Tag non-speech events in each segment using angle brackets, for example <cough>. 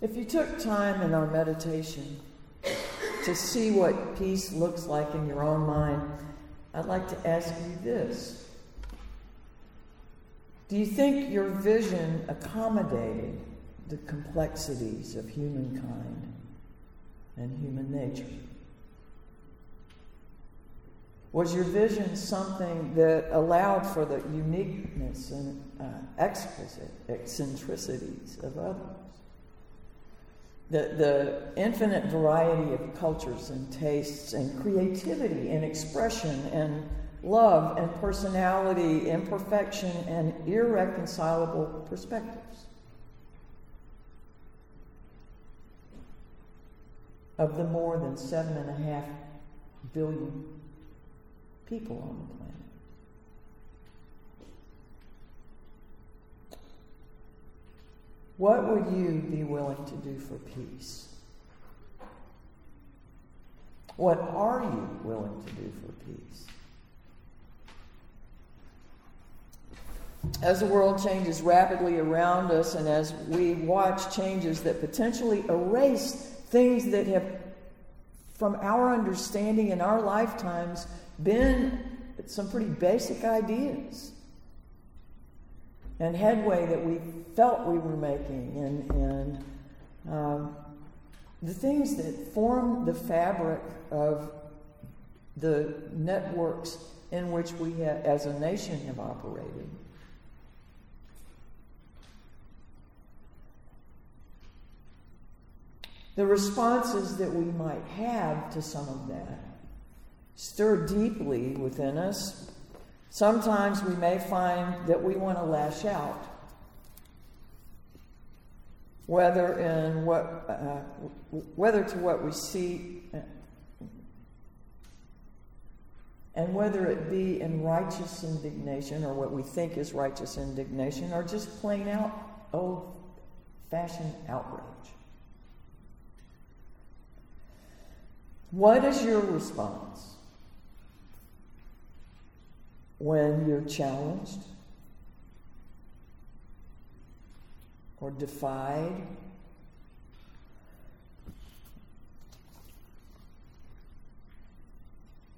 If you took time in our meditation to see what peace looks like in your own mind, I'd like to ask you this. Do you think your vision accommodated the complexities of humankind and human nature? Was your vision something that allowed for the uniqueness and uh, exquisite eccentricities of others? The, the infinite variety of cultures and tastes and creativity and expression and love and personality, imperfection and irreconcilable perspectives. Of the more than seven and a half billion people on the planet. What would you be willing to do for peace? What are you willing to do for peace? As the world changes rapidly around us, and as we watch changes that potentially erase things that have, from our understanding in our lifetimes, been some pretty basic ideas and headway that we felt we were making, and, and um, the things that form the fabric of the networks in which we as a nation have operated. The responses that we might have to some of that stir deeply within us. Sometimes we may find that we want to lash out, whether in what, uh, whether to what we see, and whether it be in righteous indignation or what we think is righteous indignation, or just plain out old-fashioned outrage. What is your response? When you're challenged or defied.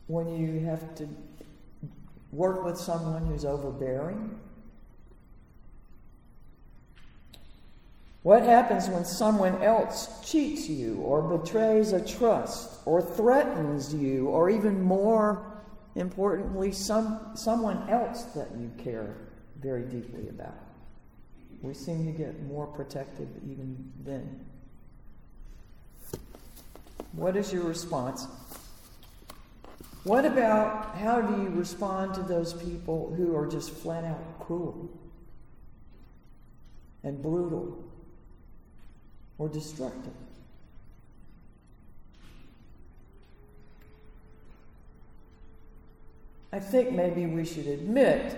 When you have to work with someone who's overbearing. What happens when someone else cheats you or betrays a trust or threatens you or even more importantly, some, someone else that you care very deeply about. We seem to get more protective even then. What is your response? What about how do you respond to those people who are just flat out cruel and brutal or destructive? I think maybe we should admit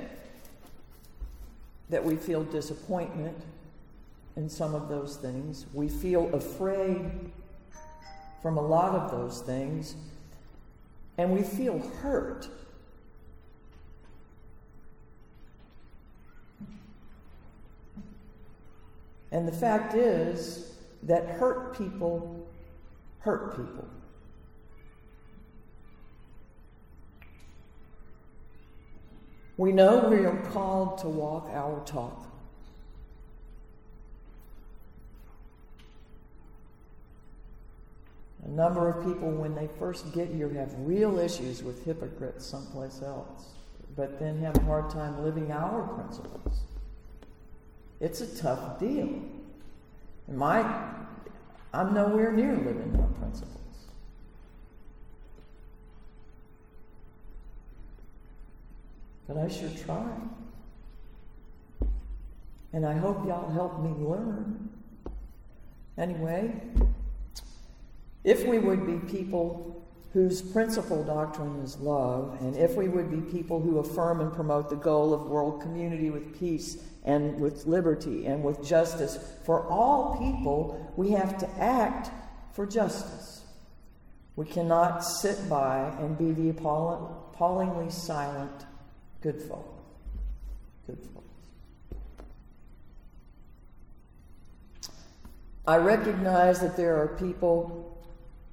that we feel disappointment in some of those things. We feel afraid from a lot of those things. And we feel hurt. And the fact is that hurt people hurt people. We know we are called to walk our talk. A number of people, when they first get here, have real issues with hypocrites someplace else, but then have a hard time living our principles. It's a tough deal. And my, I'm nowhere near living our principles. But I sure try. And I hope y'all help me learn. Anyway, if we would be people whose principal doctrine is love, and if we would be people who affirm and promote the goal of world community with peace and with liberty and with justice for all people, we have to act for justice. We cannot sit by and be the appallingly silent Good folk. Good folk. I recognize that there are people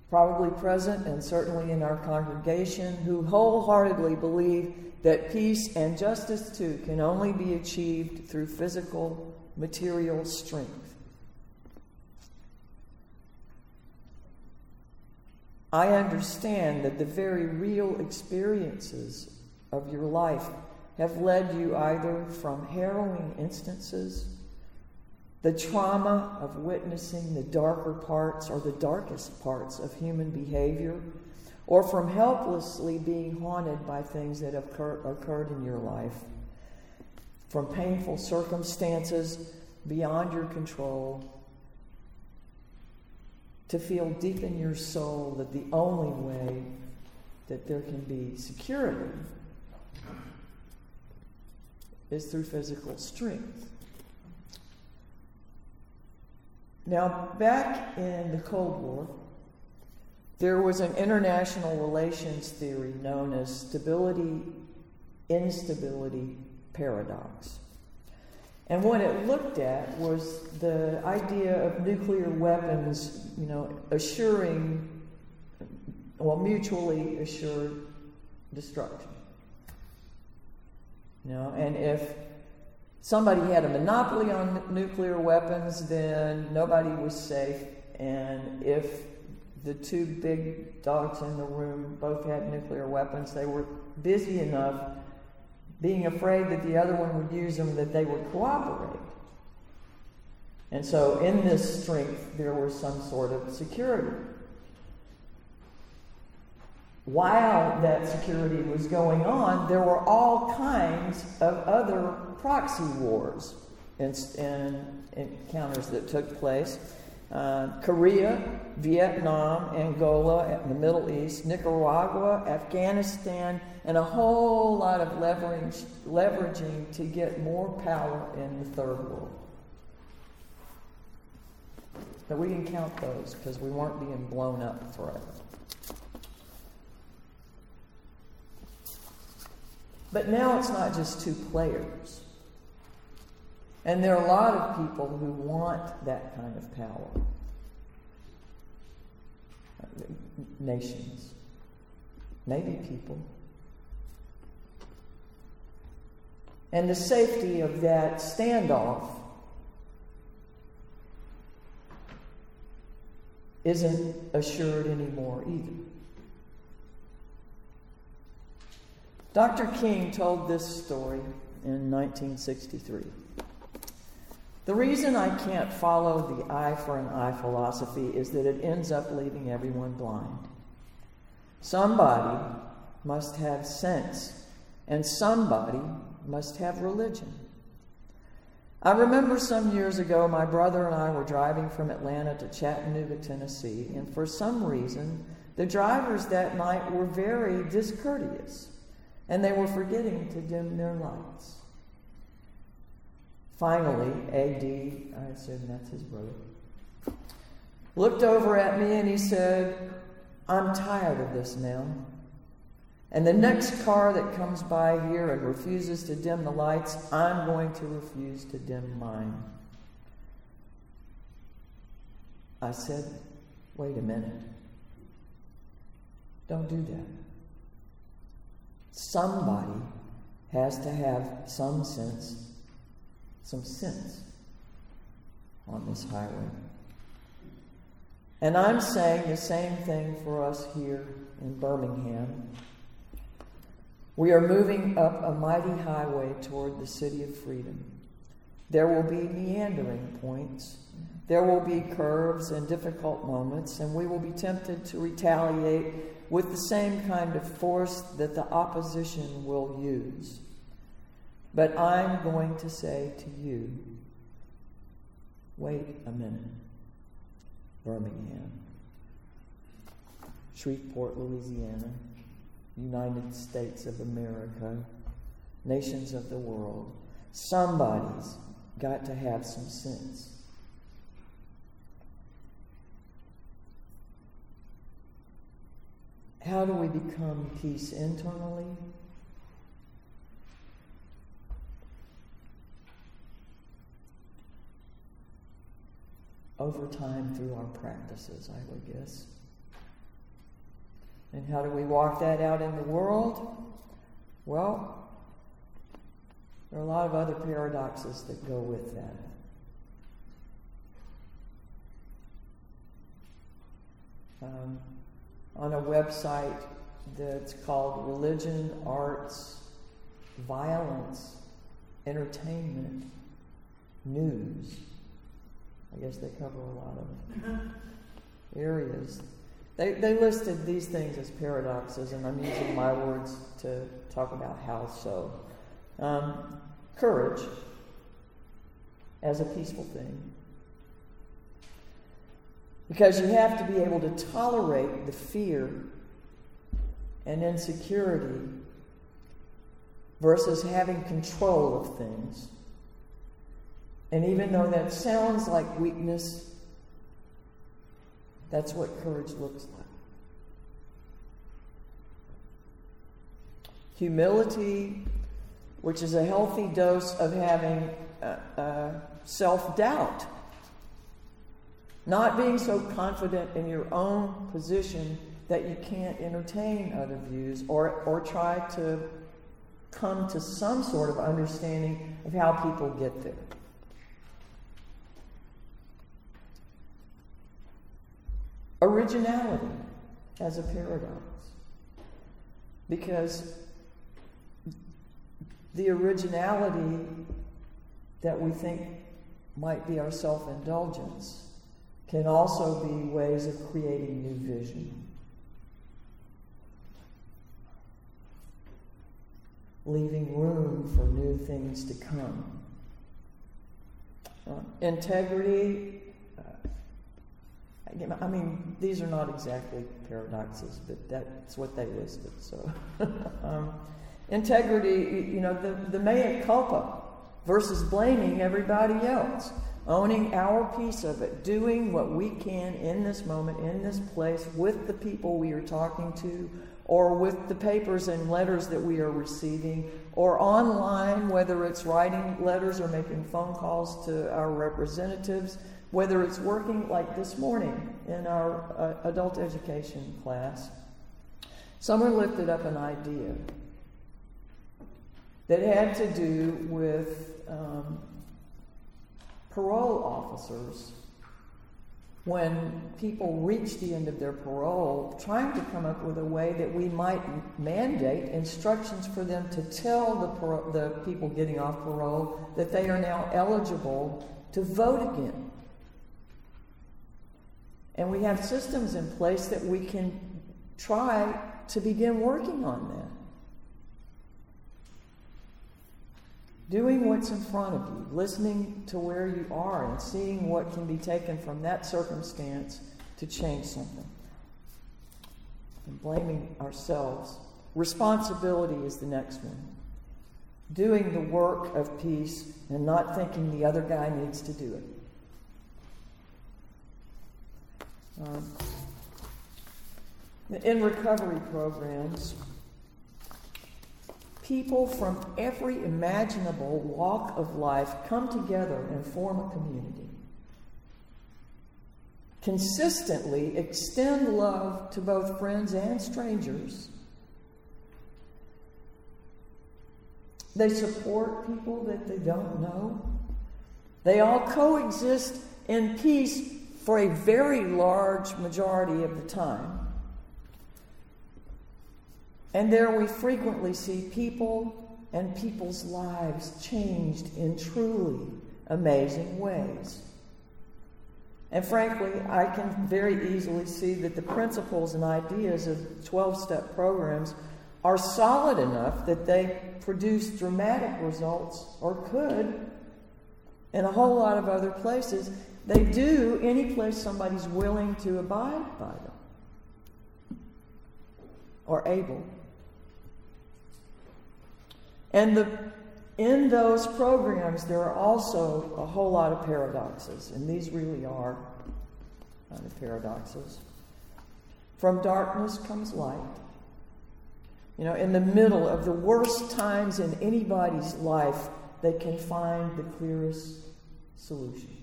probably present and certainly in our congregation who wholeheartedly believe that peace and justice too can only be achieved through physical, material strength. I understand that the very real experiences of your life have led you either from harrowing instances, the trauma of witnessing the darker parts or the darkest parts of human behavior, or from helplessly being haunted by things that have occurred in your life, from painful circumstances beyond your control, to feel deep in your soul that the only way that there can be security is through physical strength. Now, back in the Cold War, there was an international relations theory known as stability instability paradox. And what it looked at was the idea of nuclear weapons, you know, assuring, well, mutually assured destruction. You know, and if somebody had a monopoly on nuclear weapons, then nobody was safe. And if the two big dogs in the room both had nuclear weapons, they were busy enough being afraid that the other one would use them that they would cooperate. And so, in this strength, there was some sort of security while that security was going on, there were all kinds of other proxy wars and, and encounters that took place. Uh, Korea, Vietnam, Angola, the Middle East, Nicaragua, Afghanistan, and a whole lot of leverage, leveraging to get more power in the third world. But we didn't count those because we weren't being blown up forever. But now it's not just two players. And there are a lot of people who want that kind of power. Nations, maybe people. And the safety of that standoff isn't assured anymore either. Dr. King told this story in 1963. The reason I can't follow the eye for an eye philosophy is that it ends up leaving everyone blind. Somebody must have sense, and somebody must have religion. I remember some years ago, my brother and I were driving from Atlanta to Chattanooga, Tennessee, and for some reason, the drivers that night were very discourteous and they were forgetting to dim their lights. Finally, A.D., I assume that's his brother, looked over at me and he said, I'm tired of this now. And the next car that comes by here and refuses to dim the lights, I'm going to refuse to dim mine. I said, Wait a minute. Don't do that. Somebody has to have some sense, some sense on this highway. And I'm saying the same thing for us here in Birmingham. We are moving up a mighty highway toward the city of freedom. There will be meandering points. There will be curves and difficult moments, and we will be tempted to retaliate with the same kind of force that the opposition will use. But I'm going to say to you wait a minute, Birmingham, Shreveport, Louisiana, United States of America, nations of the world. Somebody's got to have some sense. How do we become peace internally? over time through our practices, I would guess. And how do we walk that out in the world? Well, there are a lot of other paradoxes that go with that. Um, on a website that's called Religion, Arts, Violence, Entertainment, News. I guess they cover a lot of areas. They, they listed these things as paradoxes, and I'm using my words to talk about how so. Um, courage as a peaceful thing. Because you have to be able to tolerate the fear and insecurity versus having control of things. And even though that sounds like weakness, that's what courage looks like. Humility, which is a healthy dose of having uh, uh, self doubt. Not being so confident in your own position that you can't entertain other views or, or try to come to some sort of understanding of how people get there. Originality as a paradox. Because the originality that we think might be our self indulgence can also be ways of creating new vision. leaving room for new things to come. Uh, integrity, uh, I mean, these are not exactly paradoxes, but that's what they listed. So, <laughs> um, integrity, you know, the, the mea culpa versus blaming everybody else, owning our piece of it, doing what we can in this moment, in this place, with the people we are talking to, or with the papers and letters that we are receiving, or online, whether it's writing letters or making phone calls to our representatives, whether it's working like this morning in our uh, adult education class. Someone lifted up an idea that had to do with um, parole officers when people reach the end of their parole, trying to come up with a way that we might mandate instructions for them to tell the, the people getting off parole that they are now eligible to vote again. And we have systems in place that we can try to begin working on that. Doing what's in front of you, listening to where you are, and seeing what can be taken from that circumstance to change something. And blaming ourselves. Responsibility is the next one. Doing the work of peace and not thinking the other guy needs to do it. Um, in recovery programs, People from every imaginable walk of life come together and form a community. Consistently extend love to both friends and strangers. They support people that they don't know. They all coexist in peace for a very large majority of the time. And there we frequently see people and people's lives changed in truly amazing ways. And frankly, I can very easily see that the principles and ideas of 12 step programs are solid enough that they produce dramatic results, or could, in a whole lot of other places. They do any place somebody's willing to abide by them or able. And the, in those programs, there are also a whole lot of paradoxes, and these really are kind of paradoxes. From darkness comes light. You know, in the middle of the worst times in anybody's life, they can find the clearest solution.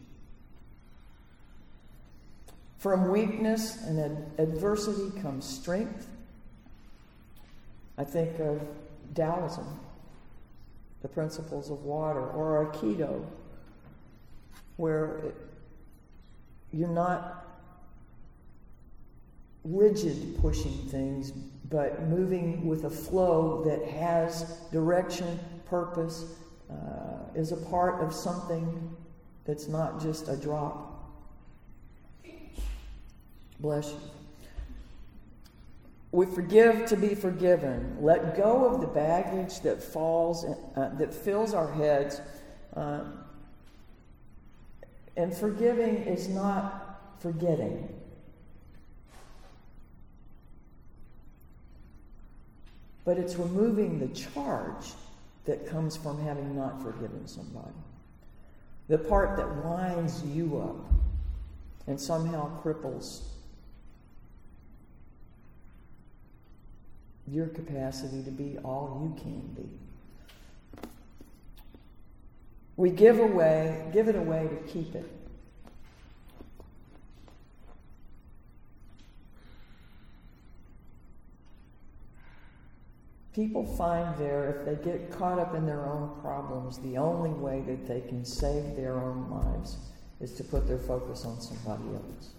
From weakness and ad- adversity comes strength. I think of Taoism, the principles of water, or Aikido, where it, you're not rigid pushing things, but moving with a flow that has direction, purpose, uh, is a part of something that's not just a drop. Bless you. We forgive to be forgiven. Let go of the baggage that falls, uh, that fills our heads. Uh, and forgiving is not forgetting. But it's removing the charge that comes from having not forgiven somebody. The part that winds you up and somehow cripples your capacity to be all you can be. We give away, give it away to keep it. People find there, if they get caught up in their own problems, the only way that they can save their own lives is to put their focus on somebody else.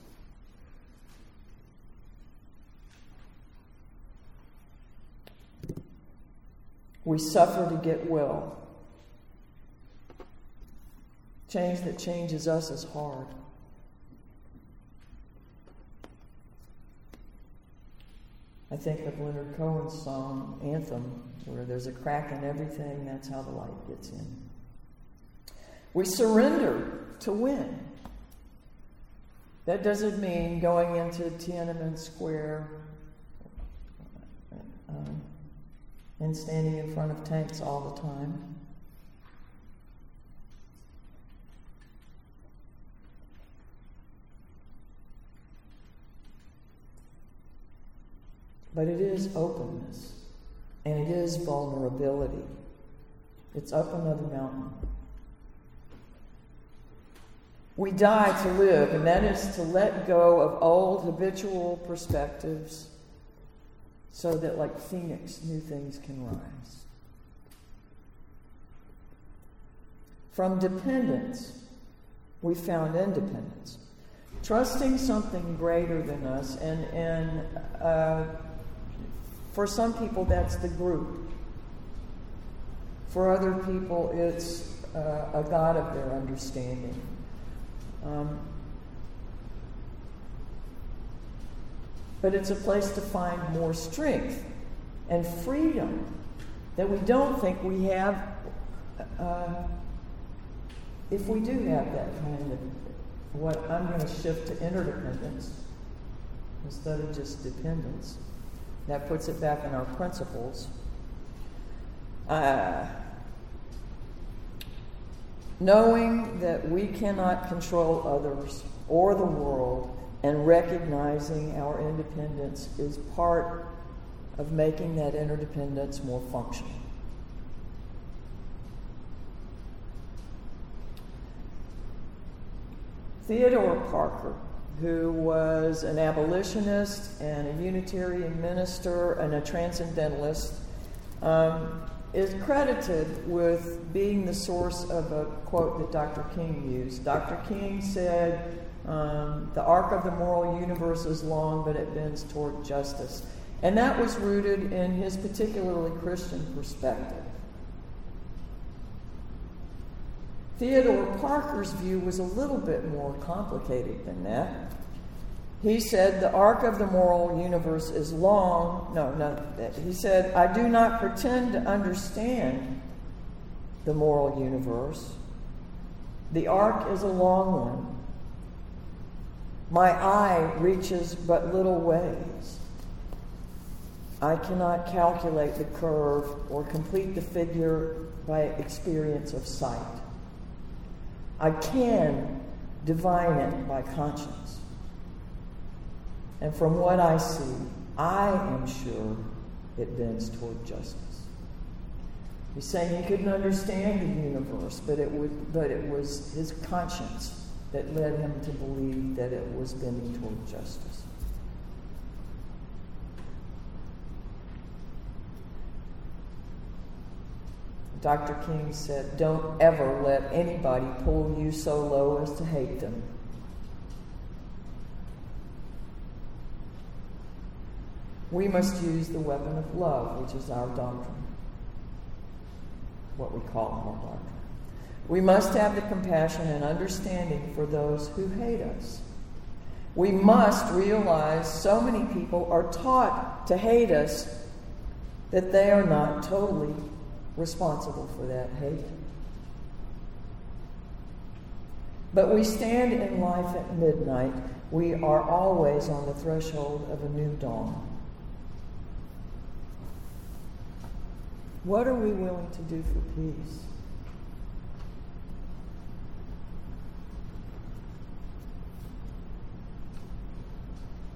We suffer to get well. Change that changes us is hard. I think of Leonard Cohen's song, Anthem, where there's a crack in everything, that's how the light gets in. We surrender to win. That doesn't mean going into Tiananmen Square um, and standing in front of tanks all the time. But it is openness and it is vulnerability. It's up another mountain. We die to live, and that is to let go of old habitual perspectives so that, like Phoenix, new things can rise. From dependence, we found independence. Trusting something greater than us, and, and uh, for some people, that's the group. For other people, it's uh, a God of their understanding. Um, but it's a place to find more strength and freedom that we don't think we have uh, if we do have that kind of what I'm going to shift to interdependence instead of just dependence. That puts it back in our principles. Uh, knowing that we cannot control others or the world and recognizing our independence is part of making that interdependence more functional. Theodore Parker who was an abolitionist and a Unitarian minister and a transcendentalist, um, is credited with being the source of a quote that Dr. King used. Dr. King said, um, The arc of the moral universe is long, but it bends toward justice. And that was rooted in his particularly Christian perspective. Theodore Parker's view was a little bit more complicated than that. He said, The arc of the moral universe is long. No, no. He said, I do not pretend to understand the moral universe. The arc is a long one. My eye reaches but little ways. I cannot calculate the curve or complete the figure by experience of sight. I can divine it by conscience. And from what I see, I am sure it bends toward justice. He's saying he couldn't understand the universe, but it, would, but it was his conscience that led him to believe that it was bending toward justice. Dr. King said, Don't ever let anybody pull you so low as to hate them. We must use the weapon of love, which is our doctrine, what we call our doctrine. We must have the compassion and understanding for those who hate us. We must realize so many people are taught to hate us that they are not totally responsible for that hate. But we stand in life at midnight. We are always on the threshold of a new dawn. What are we willing to do for peace?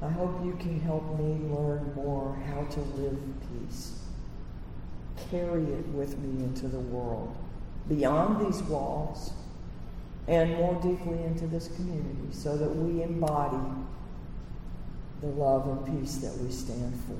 I hope you can help me learn more how to live peace. Carry it with me into the world, beyond these walls, and more deeply into this community, so that we embody the love and peace that we stand for.